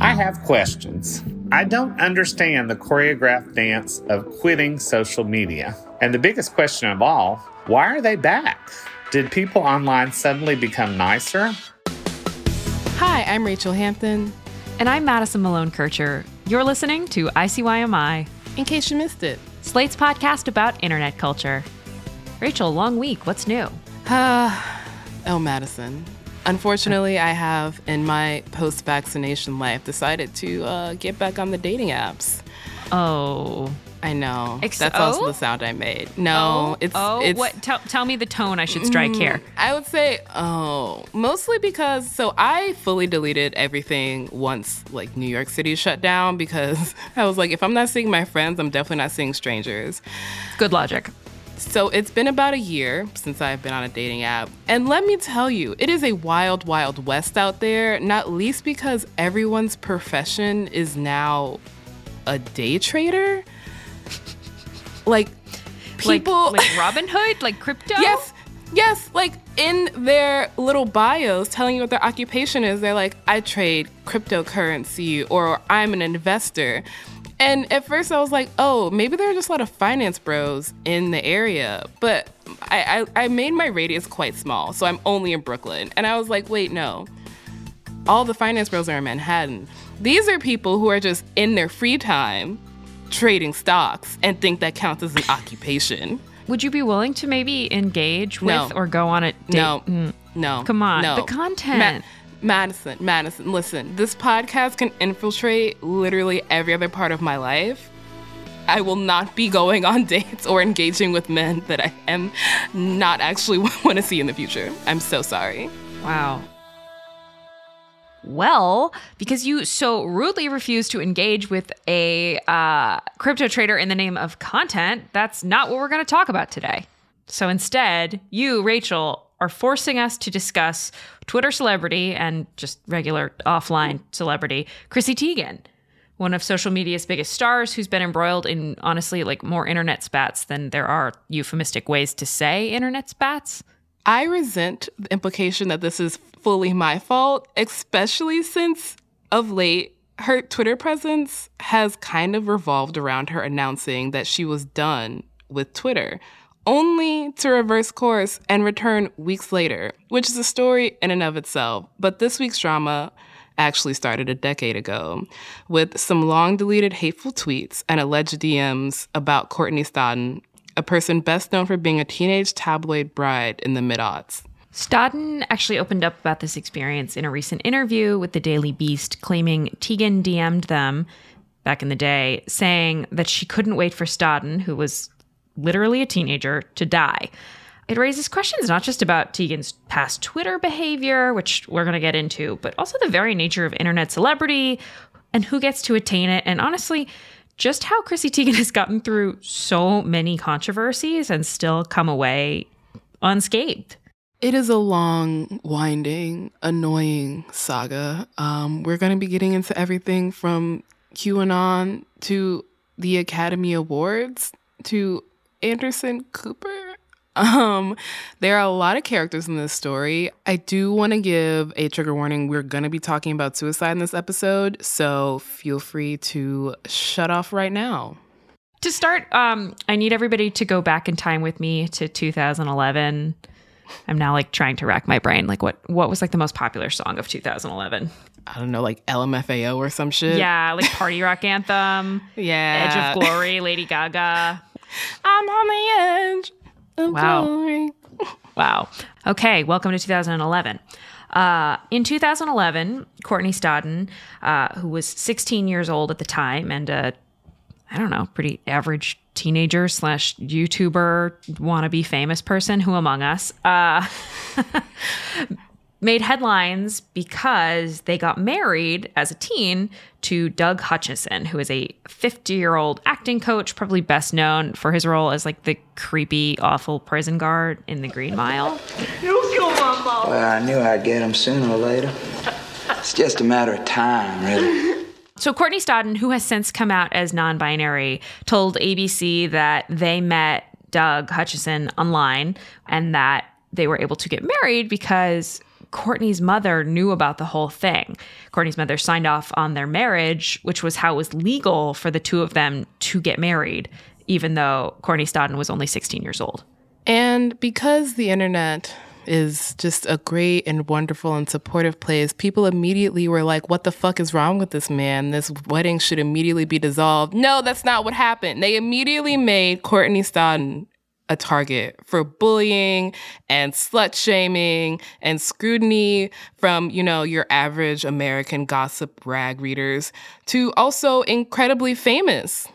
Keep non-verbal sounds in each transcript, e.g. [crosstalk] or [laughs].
I have questions. I don't understand the choreographed dance of quitting social media. And the biggest question of all, why are they back? Did people online suddenly become nicer? Hi, I'm Rachel Hampton. And I'm Madison Malone Kircher. You're listening to ICYMI. In case you missed it, Slate's podcast about internet culture. Rachel, long week. What's new? Uh, [sighs] oh, Madison. Unfortunately, I have, in my post vaccination life, decided to uh, get back on the dating apps. Oh. I know. Ex- That's oh? also the sound I made. No, oh, it's oh, it's. what? Tell, tell me the tone I should strike Mm, here. I would say, oh, mostly because so I fully deleted everything once like New York City shut down because [laughs] I was like, if I'm not seeing my friends, I'm definitely not seeing strangers. Good logic. So it's been about a year since I've been on a dating app. And let me tell you, it is a wild, wild west out there, not least because everyone's profession is now a day trader. [laughs] Like, people. Like, like Robinhood, like crypto. [laughs] Yes, yes. Like in their little bios telling you what their occupation is, they're like, I trade cryptocurrency or I'm an investor. And at first I was like, oh, maybe there are just a lot of finance bros in the area. But I, I, I made my radius quite small, so I'm only in Brooklyn. And I was like, wait, no. All the finance bros are in Manhattan. These are people who are just in their free time trading stocks and think that counts as an [laughs] occupation. Would you be willing to maybe engage with No. or go on a date? No, Mm. no. Come on, no. the content. Madison, Madison, listen. This podcast can infiltrate literally every other part of my life. I will not be going on [laughs] dates or engaging with men that I am not actually [laughs] want to see in the future. I'm so sorry. Wow. Well, because you so rudely refused to engage with a uh, crypto trader in the name of content, that's not what we're going to talk about today. So instead, you, Rachel, are forcing us to discuss Twitter celebrity and just regular offline celebrity, Chrissy Teigen, one of social media's biggest stars who's been embroiled in honestly like more internet spats than there are euphemistic ways to say internet spats. I resent the implication that this is fully my fault, especially since of late her Twitter presence has kind of revolved around her announcing that she was done with Twitter, only to reverse course and return weeks later, which is a story in and of itself. But this week's drama actually started a decade ago with some long deleted hateful tweets and alleged DMs about Courtney Stodden, a person best known for being a teenage tabloid bride in the mid aughts. Stodden actually opened up about this experience in a recent interview with the Daily Beast, claiming Teigen DM'd them back in the day, saying that she couldn't wait for Stodden, who was literally a teenager, to die. It raises questions not just about Teigen's past Twitter behavior, which we're going to get into, but also the very nature of internet celebrity and who gets to attain it. And honestly, just how Chrissy Teigen has gotten through so many controversies and still come away unscathed. It is a long, winding, annoying saga. Um, we're going to be getting into everything from QAnon to the Academy Awards to Anderson Cooper. [laughs] Um, there are a lot of characters in this story. I do want to give a trigger warning. We're going to be talking about suicide in this episode, so feel free to shut off right now. To start, um, I need everybody to go back in time with me to 2011. I'm now like trying to rack my brain. Like, what what was like the most popular song of 2011? I don't know, like LMFAO or some shit. Yeah, like Party Rock Anthem, [laughs] Yeah. Edge of Glory, Lady Gaga. I'm on the edge of Wow. glory. Wow. Okay, welcome to 2011. Uh, in 2011, Courtney Stodden, uh, who was 16 years old at the time and a, I don't know, pretty average teenager slash YouTuber wannabe famous person, who among us, uh, [laughs] made headlines because they got married as a teen to Doug Hutchison, who is a 50 year old acting coach, probably best known for his role as like the creepy, awful prison guard in The Green Mile. You kill my mom. Well, I knew I'd get him sooner or later. It's just a matter of time, really. So, Courtney Stodden, who has since come out as non binary, told ABC that they met Doug Hutchison online and that they were able to get married because Courtney's mother knew about the whole thing. Courtney's mother signed off on their marriage, which was how it was legal for the two of them to get married, even though Courtney Stodden was only 16 years old. And because the internet is just a great and wonderful and supportive place, people immediately were like, what the fuck is wrong with this man? This wedding should immediately be dissolved. No, that's not what happened. They immediately made Courtney Stodden a target for bullying and slut shaming and scrutiny from, you know, your average American gossip rag readers to also incredibly famous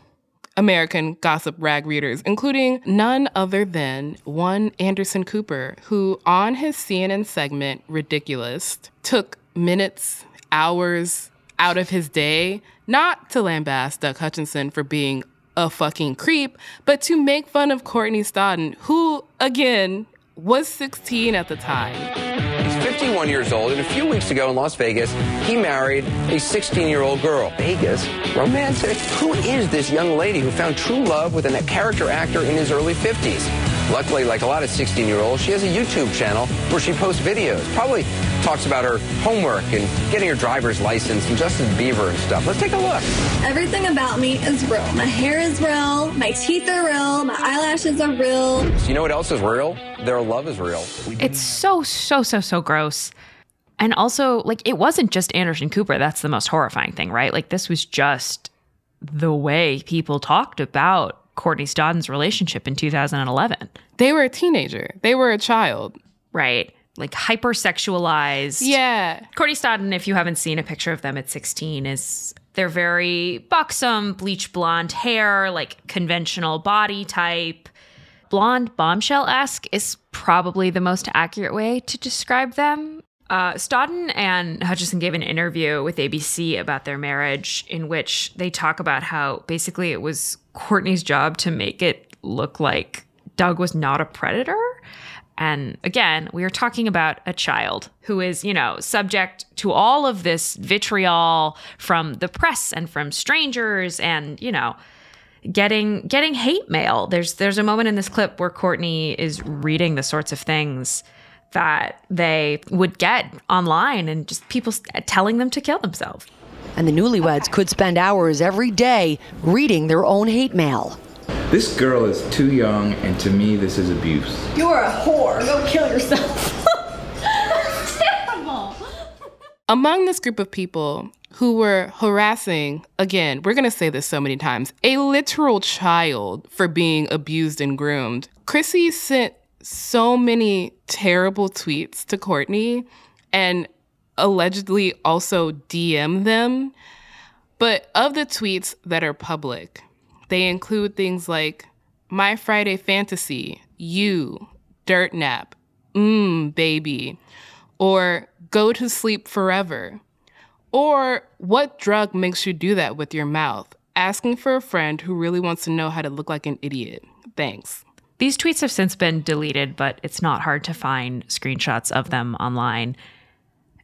American gossip rag readers, including none other than one Anderson Cooper, who on his CNN segment, Ridiculous, took minutes, hours out of his day not to lambaste Doug Hutchison for being a fucking creep, but to make fun of Courtney Stodden, who, again, was 16 at the time. He's 51 years old, and a few weeks ago in Las Vegas, he married a 16 year old girl. Vegas? Romantic? Who is this young lady who found true love with a character actor in his early 50s? Luckily, like a lot of 16 year olds, she has a YouTube channel where she posts videos. Probably talks about her homework and getting her driver's license and Justin Bieber and stuff. Let's take a look. Everything about me is real. My hair is real. My teeth are real. My eyelashes are real. So you know what else is real? Their love is real. It's so, so, so, so gross. And also, like, it wasn't just Anderson Cooper. That's the most horrifying thing, right? Like, this was just the way people talked about Courtney Stodden's relationship in 2011. They were a teenager, they were a child. Right. Like hypersexualized. Yeah. Courtney Stodden, if you haven't seen a picture of them at 16, is they're very buxom, bleach blonde hair, like conventional body type. Blonde bombshell esque is probably the most accurate way to describe them. Uh, Stodden and Hutchison gave an interview with ABC about their marriage, in which they talk about how basically it was Courtney's job to make it look like Doug was not a predator. And again, we are talking about a child who is, you know, subject to all of this vitriol from the press and from strangers and, you know, getting getting hate mail. There's there's a moment in this clip where Courtney is reading the sorts of things that they would get online and just people telling them to kill themselves. And the newlyweds could spend hours every day reading their own hate mail. This girl is too young, and to me, this is abuse. You're a whore. Go kill yourself. terrible. Among this group of people who were harassing, again, we're going to say this so many times, a literal child for being abused and groomed, Chrissy sent so many terrible tweets to Courtney and allegedly also DM them. But of the tweets that are public, they include things like My Friday Fantasy, You, Dirt Nap, Mmm, Baby, or Go to Sleep Forever, or What drug makes you do that with your mouth? Asking for a friend who really wants to know how to look like an idiot. Thanks. These tweets have since been deleted, but it's not hard to find screenshots of them online.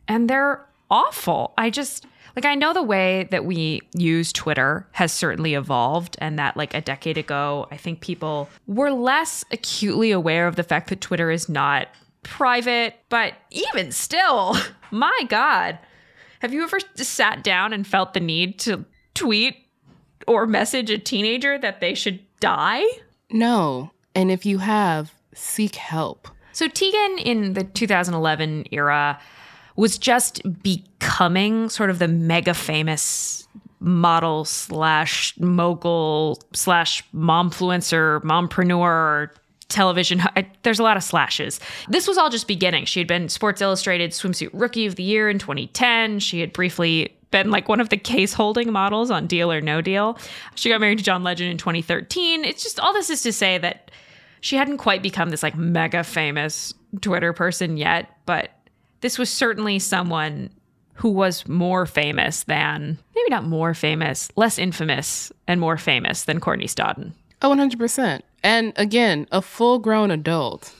And they're awful. I just like I know the way that we use Twitter has certainly evolved and that like a decade ago, I think people were less acutely aware of the fact that Twitter is not private, but even still, [laughs] my god. Have you ever sat down and felt the need to tweet or message a teenager that they should die? No. And if you have, seek help. So Teigen in the 2011 era was just becoming sort of the mega famous model slash mogul slash momfluencer, mompreneur, television. There's a lot of slashes. This was all just beginning. She had been Sports Illustrated Swimsuit Rookie of the Year in 2010. She had briefly been like one of the case holding models on Deal or No Deal. She got married to John Legend in 2013. It's just all this is to say that she hadn't quite become this like mega famous Twitter person yet, but this was certainly someone who was more famous than, maybe not more famous, less infamous and more famous than Courtney Stodden. Oh, 100%. And again, a full grown adult.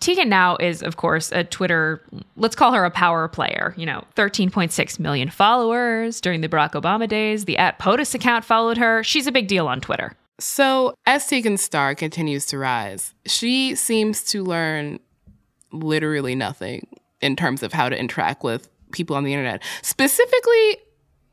Teigen now is, of course, a Twitter, let's call her a power player. You know, 13.6 million followers during the Barack Obama days. The at POTUS account followed her. She's a big deal on Twitter. So, as Teigen's star continues to rise, she seems to learn literally nothing in terms of how to interact with people on the internet. Specifically,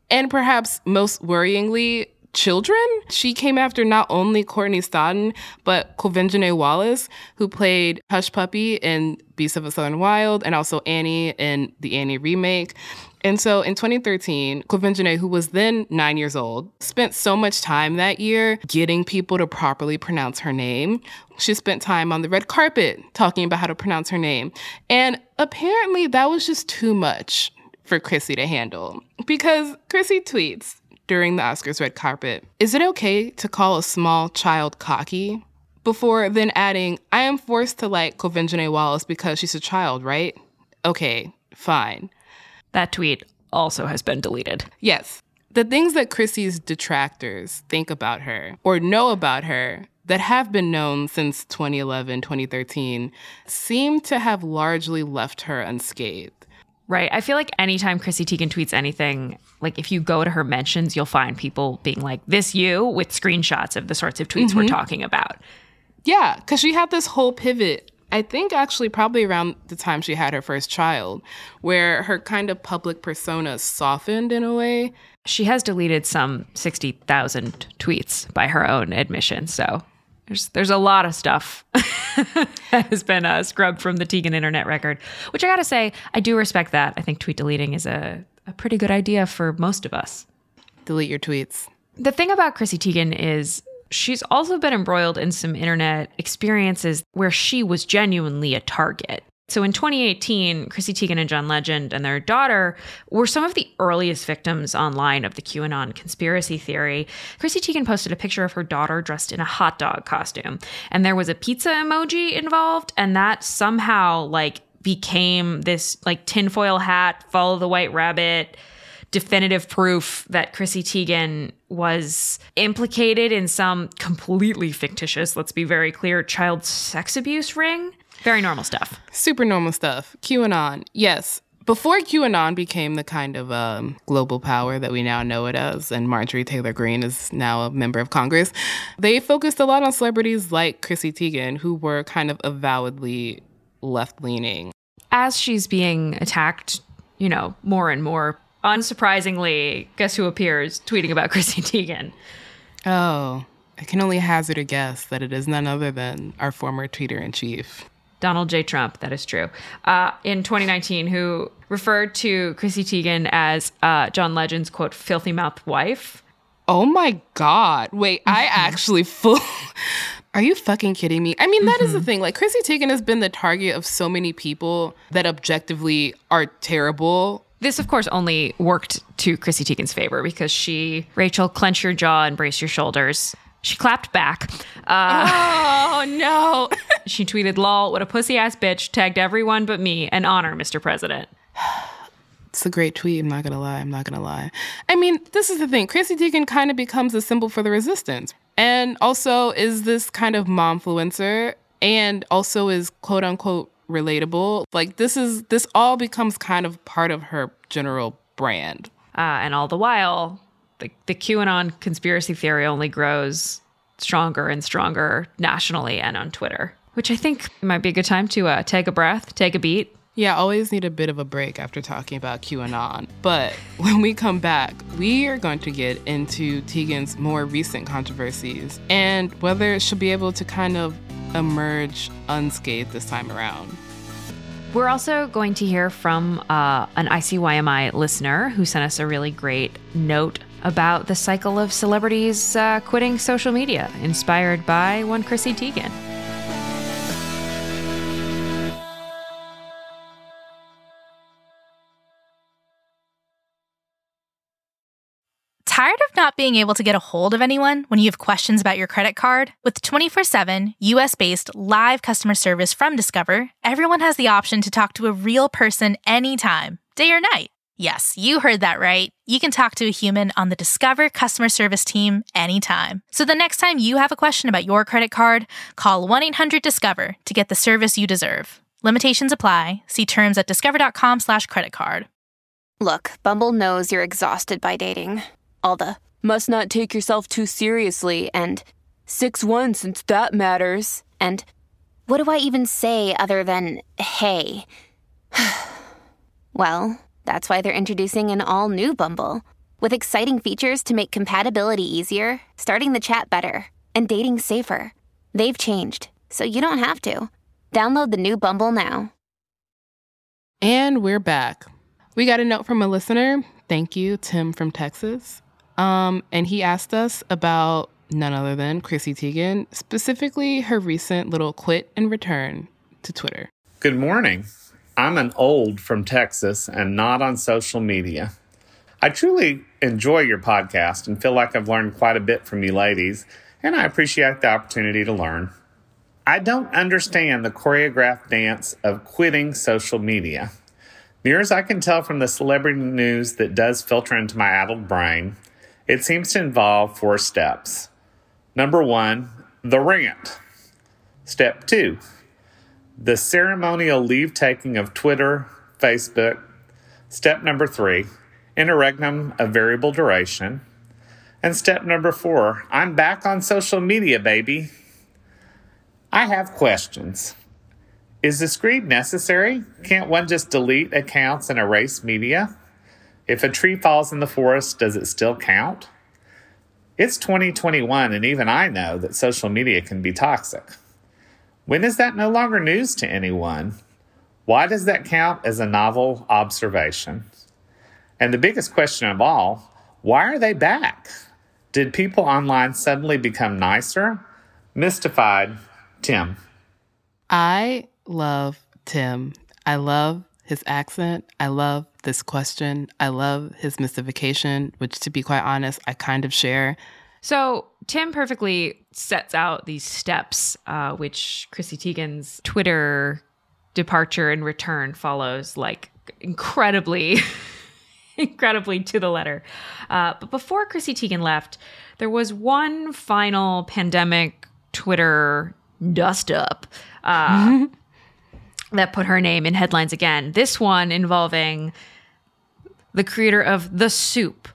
and perhaps most worryingly, children. She came after not only Courtney Stodden, but Quvenzhané Wallace, who played Hush Puppy in Beasts of a Southern Wild and also Annie in the Annie remake. And so in 2013, Quvenzhané, who was then nine years old, spent so much time that year getting people to properly pronounce her name. She spent time on the red carpet talking about how to pronounce her name. And apparently that was just too much for Chrissy to handle because Chrissy tweets, during the Oscars red carpet. Is it okay to call a small child cocky? Before then adding, I am forced to like Quvenzhané Wallace because she's a child, right? Okay, fine. That tweet also has been deleted. Yes. The things that Chrissy's detractors think about her or know about her that have been known since 2011, 2013 seem to have largely left her unscathed. Right. I feel like anytime Chrissy Teigen tweets anything, like if you go to her mentions, you'll find people being like, this you with screenshots of the sorts of tweets mm-hmm. we're talking about. Yeah, because she had this whole pivot. I think actually probably around the time she had her first child, where her kind of public persona softened in a way. She has deleted some 60,000 tweets by her own admission. So there's there's a lot of stuff [laughs] that has been uh, scrubbed from the Teigen internet record, which I gotta say I do respect that. I think tweet deleting is a, a pretty good idea for most of us. Delete your tweets. The thing about Chrissy Teigen is she's also been embroiled in some internet experiences where she was genuinely a target. So in 2018, Chrissy Teigen and John Legend and their daughter were some of the earliest victims online of the QAnon conspiracy theory. Chrissy Teigen posted a picture of her daughter dressed in a hot dog costume, and there was a pizza emoji involved, and that somehow like became this like tinfoil hat, follow the white rabbit definitive proof that Chrissy Teigen was implicated in some completely fictitious, let's be very clear, child sex abuse ring. Very normal stuff. Super normal stuff. QAnon, yes. Before QAnon became the kind of um, global power that we now know it as, and Marjorie Taylor Greene is now a member of Congress, they focused a lot on celebrities like Chrissy Teigen, who were kind of avowedly left leaning. As she's being attacked, you know, more and more, unsurprisingly, guess who appears tweeting about [laughs] Chrissy Teigen? Oh, I can only hazard a guess that it is none other than our former tweeter in chief. Donald J. Trump, that is true, uh, in 2019, who referred to Chrissy Teigen as uh, John Legend's quote, filthy mouth wife. Oh my God. Wait, mm-hmm. I actually full. [laughs] Are you fucking kidding me? I mean, that mm-hmm. is the mm-hmm. thing. Like, Chrissy Teigen has been the target of so many people that objectively are terrible. This, of course, only worked to Chrissy Teigen's favor because she, Rachel, clench your jaw and brace your shoulders. She clapped back. Uh, oh no! [laughs] she tweeted, "Lol, what a pussy ass bitch!" Tagged everyone but me. An honor, Mr. President. [sighs] It's a great tweet. I'm not gonna lie. I'm not gonna lie. I mean, this is the thing. Chrissy Teigen kind of becomes a symbol for the resistance, and also is this kind of momfluencer, and also is quote unquote relatable. Like this is this all becomes kind of part of her general brand. Uh, and all the while, the, the QAnon conspiracy theory only grows stronger and stronger nationally and on Twitter, which I think might be a good time to uh, take a breath, take a beat. Yeah, always need a bit of a break after talking about QAnon. But [laughs] when we come back, we are going to get into Teigen's more recent controversies and whether she'll be able to kind of emerge unscathed this time around. We're also going to hear from uh, an ICYMI listener who sent us a really great note about the cycle of celebrities uh, quitting social media, inspired by one Chrissy Teigen. Tired of not being able to get a hold of anyone when you have questions about your credit card? With 24 7 US based live customer service from Discover, everyone has the option to talk to a real person anytime, day or night. Yes, you heard that right. You can talk to a human on the Discover customer service team anytime. So the next time you have a question about your credit card, call 1 800 Discover to get the service you deserve. Limitations apply. See terms at discover.com slash credit card. Look, Bumble knows you're exhausted by dating. All the must not take yourself too seriously and 6 1 since that matters. And what do I even say other than hey? [sighs] well, that's why they're introducing an all new Bumble with exciting features to make compatibility easier, starting the chat better, and dating safer. They've changed, so you don't have to. Download the new Bumble now. And we're back. We got a note from a listener. Thank you, Tim from Texas. Um, and he asked us about none other than Chrissy Teigen, specifically her recent little quit and return to Twitter. Good morning. I'm an old from Texas and not on social media. I truly enjoy your podcast and feel like I've learned quite a bit from you ladies, and I appreciate the opportunity to learn. I don't understand the choreographed dance of quitting social media. Near as I can tell from the celebrity news that does filter into my addled brain, it seems to involve four steps. Number one, the rant. Step two, the ceremonial leave taking of Twitter, Facebook. Step number three, interregnum of variable duration. And step number four, I'm back on social media, baby. I have questions. Is this greed necessary? Can't one just delete accounts and erase media? If a tree falls in the forest, does it still count? It's 2021, and even I know that social media can be toxic. When is that no longer news to anyone? Why does that count as a novel observation? And the biggest question of all why are they back? Did people online suddenly become nicer? Mystified, Tim. I love Tim. I love his accent. I love this question. I love his mystification, which, to be quite honest, I kind of share. So, Tim perfectly sets out these steps, uh, which Chrissy Teigen's Twitter departure and return follows like incredibly, [laughs] incredibly to the letter. Uh, but before Chrissy Teigen left, there was one final pandemic Twitter dust up. Uh, [laughs] that put her name in headlines again. This one involving the creator of the soup,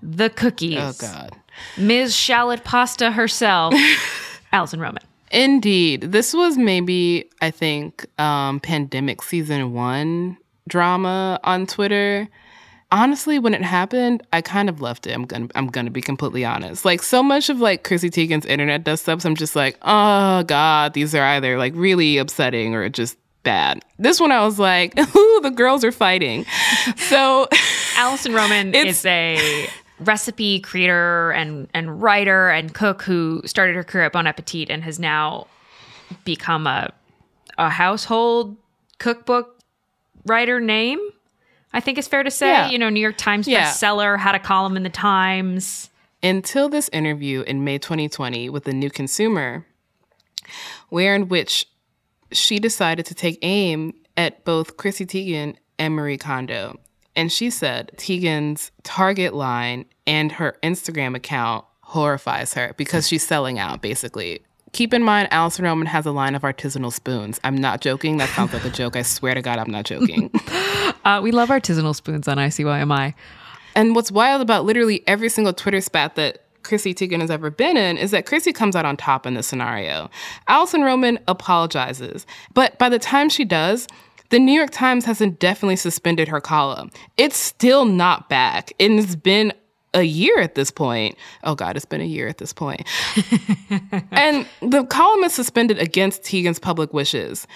the cookies. Oh, God. Ms. Shallot Pasta herself, [laughs] Alison Roman. Indeed. This was maybe, I think, um, pandemic season one drama on Twitter. Honestly, when it happened, I kind of left it. I'm gonna I'm gonna be completely honest. Like so much of like Chrissy Teigen's internet dust ups, I'm just like, oh god, these are either like really upsetting or just bad. This one I was like, [laughs] ooh, the girls are fighting. So [laughs] Alison Roman is a recipe creator and and writer and cook who started her career at Bon Appetit and has now become a a household cookbook writer name. I think it's fair to say, Yeah. you know, New York Times Yeah. bestseller, had a column in the Times. until this interview in May 2020 with the New Consumer, where in which she decided to take aim at both Chrissy Teigen and Marie Kondo. And she said Teigen's Target line and her Instagram account horrifies her because she's selling out, basically. Keep in mind, Alison Roman has a line of artisanal spoons. I'm not joking. That sounds like a joke. I swear to God, I'm not joking. [laughs] Uh, we love artisanal spoons on ICYMI. And what's wild about literally every single Twitter spat that Chrissy Teigen has ever been in is that Chrissy comes out on top in this scenario. Alison Roman apologizes, but by the time she does, the New York Times has indefinitely suspended her column. It's still not back, and it's been a year at this point. Oh God, it's been a year at this point. [laughs] and the column is suspended against Teigen's public wishes.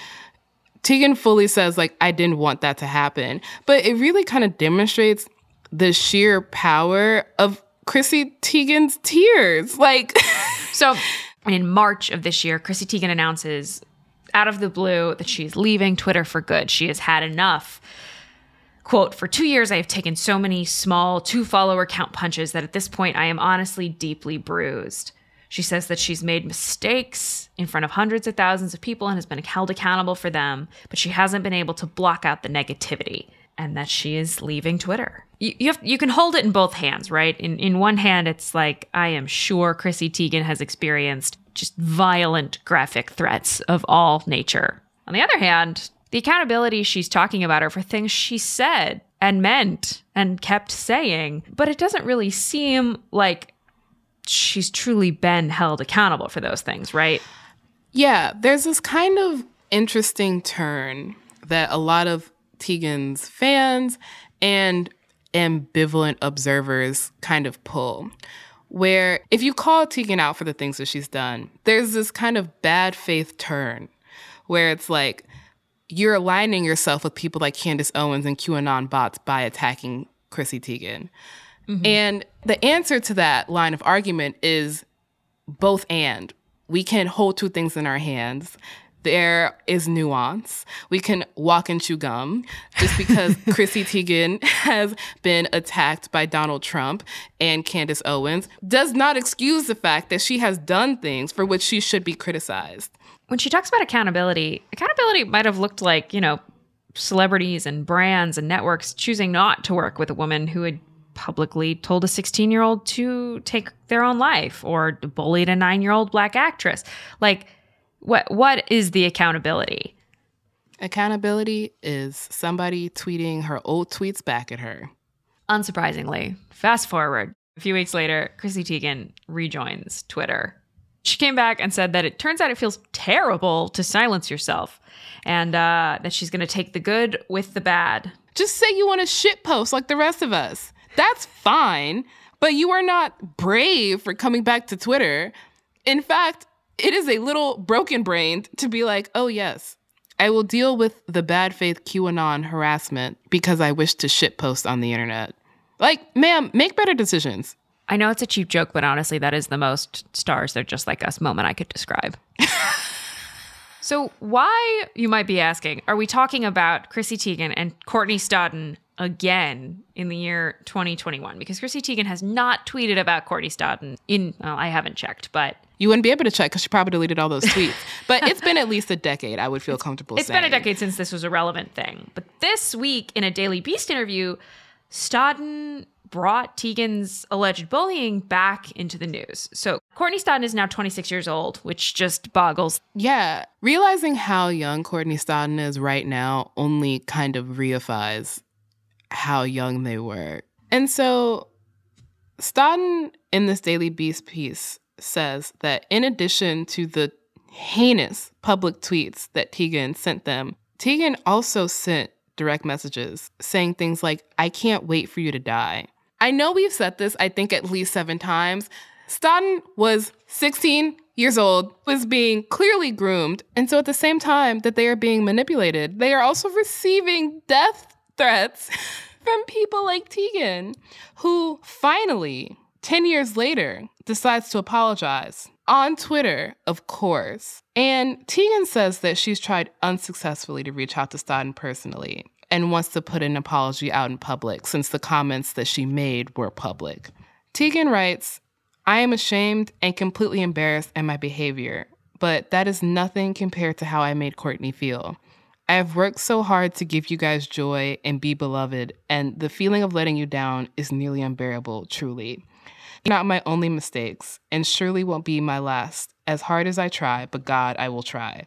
Teigen fully says, like, I didn't want that to happen. But it really kind of demonstrates the sheer power of Chrissy Teigen's tears. Like, [laughs] So in March of this year, Chrissy Teigen announces out of the blue that she's leaving Twitter for good. She has had enough. Quote, for two years, I have taken so many small two follower count punches that at this point I am honestly deeply bruised. She says that she's made mistakes in front of hundreds of thousands of people and has been held accountable for them, but she hasn't been able to block out the negativity and that she is leaving Twitter. You, you, have, you can hold it in both hands, right? In, in one hand, it's like, I am sure Chrissy Teigen has experienced just violent graphic threats of all nature. On the other hand, the accountability she's talking about are for things she said and meant and kept saying, but it doesn't really seem like she's truly been held accountable for those things, right? Yeah, there's this kind of interesting turn that a lot of Teigen's fans and ambivalent observers kind of pull. Where if you call Teigen out for the things that she's done, there's this kind of bad faith turn where it's like you're aligning yourself with people like Candace Owens and QAnon bots by attacking Chrissy Teigen. Mm-hmm. And the answer to that line of argument is both and. We can hold two things in our hands. There is nuance. We can walk and chew gum just because [laughs] Chrissy Teigen has been attacked by Donald Trump and Candace Owens does not excuse the fact that she has done things for which she should be criticized. When she talks about accountability, accountability might have looked like, you know, celebrities and brands and networks choosing not to work with a woman who had publicly told a 16 year old to take their own life or bullied a nine year old black actress. Like, what what is the accountability? Accountability is somebody tweeting her old tweets back at her. Unsurprisingly, fast forward a few weeks later, Chrissy Teigen rejoins Twitter. She came back and said that it turns out it feels terrible to silence yourself and uh, that she's going to take the good with the bad. Just say you want to shit post like the rest of us. That's fine, but you are not brave for coming back to Twitter. In fact, it is a little broken brained to be like, oh, yes, I will deal with the bad faith QAnon harassment because I wish to shitpost on the internet. Like, ma'am, make better decisions. I know it's a cheap joke, but honestly, that is the most stars, they're just like us moment I could describe. [laughs] so, why, you might be asking, are we talking about Chrissy Teigen and Courtney Stodden again in the year 2021 because Chrissy Teigen has not tweeted about Courtney Stodden in, well, I haven't checked, but. You wouldn't be able to check because she probably deleted all those [laughs] tweets. but it's been at least a decade, I would feel comfortable It's saying. been a decade since this was a relevant thing. But this week in a Daily Beast interview, Stodden brought Teigen's alleged bullying back into the news. So Courtney Stodden is now 26 years old, which just boggles. Yeah. Realizing how young Courtney Stodden is right now only kind of reifies how young they were. And so Stodden in this Daily Beast piece says that in addition to the heinous public tweets that Teigen sent them, Teigen also sent direct messages saying things like, I can't wait for you to die. I know we've said this, I think, at least seven times. Stodden was 16 years old, was being clearly groomed. And so at the same time that they are being manipulated, they are also receiving death threats [laughs] from people like Teigen, who finally, 10 years later, decides to apologize on Twitter, of course. And Teigen says that she's tried unsuccessfully to reach out to Stodden personally and wants to put an apology out in public since the comments that she made were public. Teigen writes, I am ashamed and completely embarrassed at my behavior, but that is nothing compared to how I made Courtney feel. I have worked so hard to give you guys joy and be beloved, and the feeling of letting you down is nearly unbearable, truly. Not my only mistakes, and surely won't be my last. As hard as I try, but God, I will try.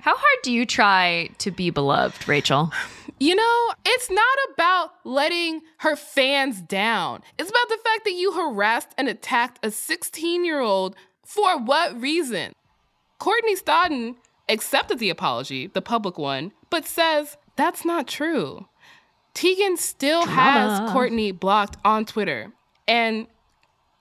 How hard do you try to be beloved, Rachel? You know, it's not about letting her fans down. It's about the fact that you harassed and attacked a 16 year old for what reason? Courtney Stodden accepted the apology, the public one, but says that's not true. Teigen still Drama. has Courtney blocked on Twitter. And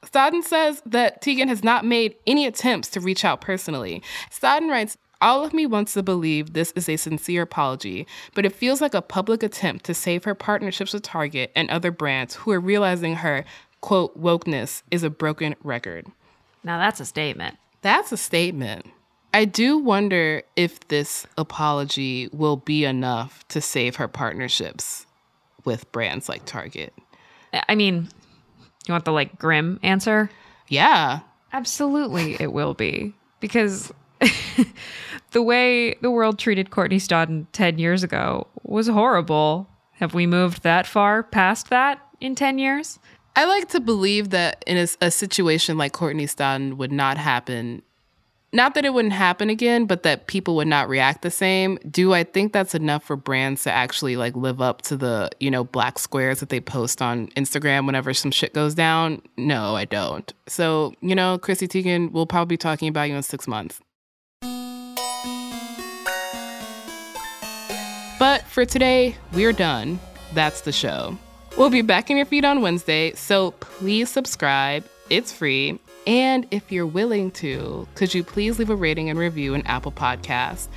Stodden says that Teigen has not made any attempts to reach out personally. Stodden writes, all of me wants to believe this is a sincere apology, but it feels like a public attempt to save her partnerships with Target and other brands who are realizing her, quote, wokeness is a broken record. Now that's a statement. That's a statement. I do wonder if this apology will be enough to save her partnerships with brands like Target. I mean, you want the like grim answer? Yeah. Absolutely, it will be. Because [laughs] the way the world treated Courtney Stodden 10 years ago was horrible. Have we moved that far past that in 10 years? I like to believe that in a, a situation like Courtney Stodden would not happen. Not that it wouldn't happen again, but that people would not react the same. Do I think that's enough for brands to actually like live up to the, you know, black squares that they post on Instagram whenever some shit goes down? No, I don't. So, you know, Chrissy Teigen, we'll probably be talking about you in six months. But for today, we're done. That's the show. We'll be back in your feed on Wednesday, so please subscribe. It's free. And if you're willing to, could you please leave a rating and review in Apple Podcasts?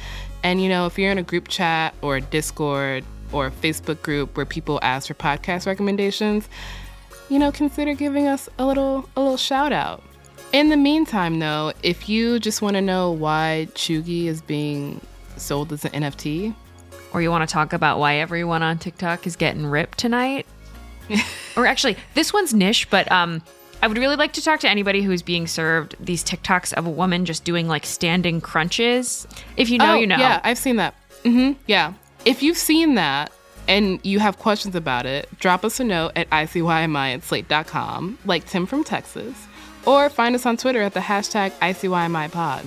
And you know, if you're in a group chat or a Discord or a Facebook group where people ask for podcast recommendations, you know, consider giving us a little a little shout out. In the meantime, though, if you just want to know why Cheugy is being sold as an NFT, or you want to talk about why everyone on TikTok is getting ripped tonight, [laughs] or actually, this one's niche, but um, I would really like to talk to anybody who is being served these TikToks of a woman just doing like standing crunches. If you know, oh, you know. Yeah, I've seen that. Mm-hmm. Yeah. If you've seen that and you have questions about it, drop us a note at ICYMI at slate.com, like Tim from Texas, or find us on Twitter at the hashtag ICYMIPod.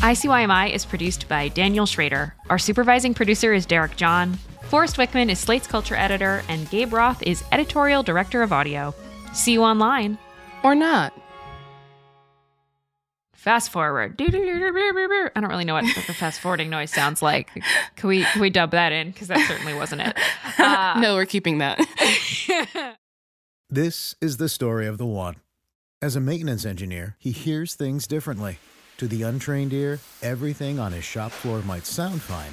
ICYMI is produced by Daniel Schrader. Our supervising producer is Derek John. Forrest Wickman is Slate's culture editor, and Gabe Roth is editorial director of audio. See you online. Or not. Fast forward. I don't really know what the fast forwarding noise sounds like. Can we can we dub that in? Because that certainly wasn't it. [laughs] Uh, no, we're keeping that. [laughs] this is the story of the one. As a maintenance engineer, he hears things differently. To the untrained ear, everything on his shop floor might sound fine,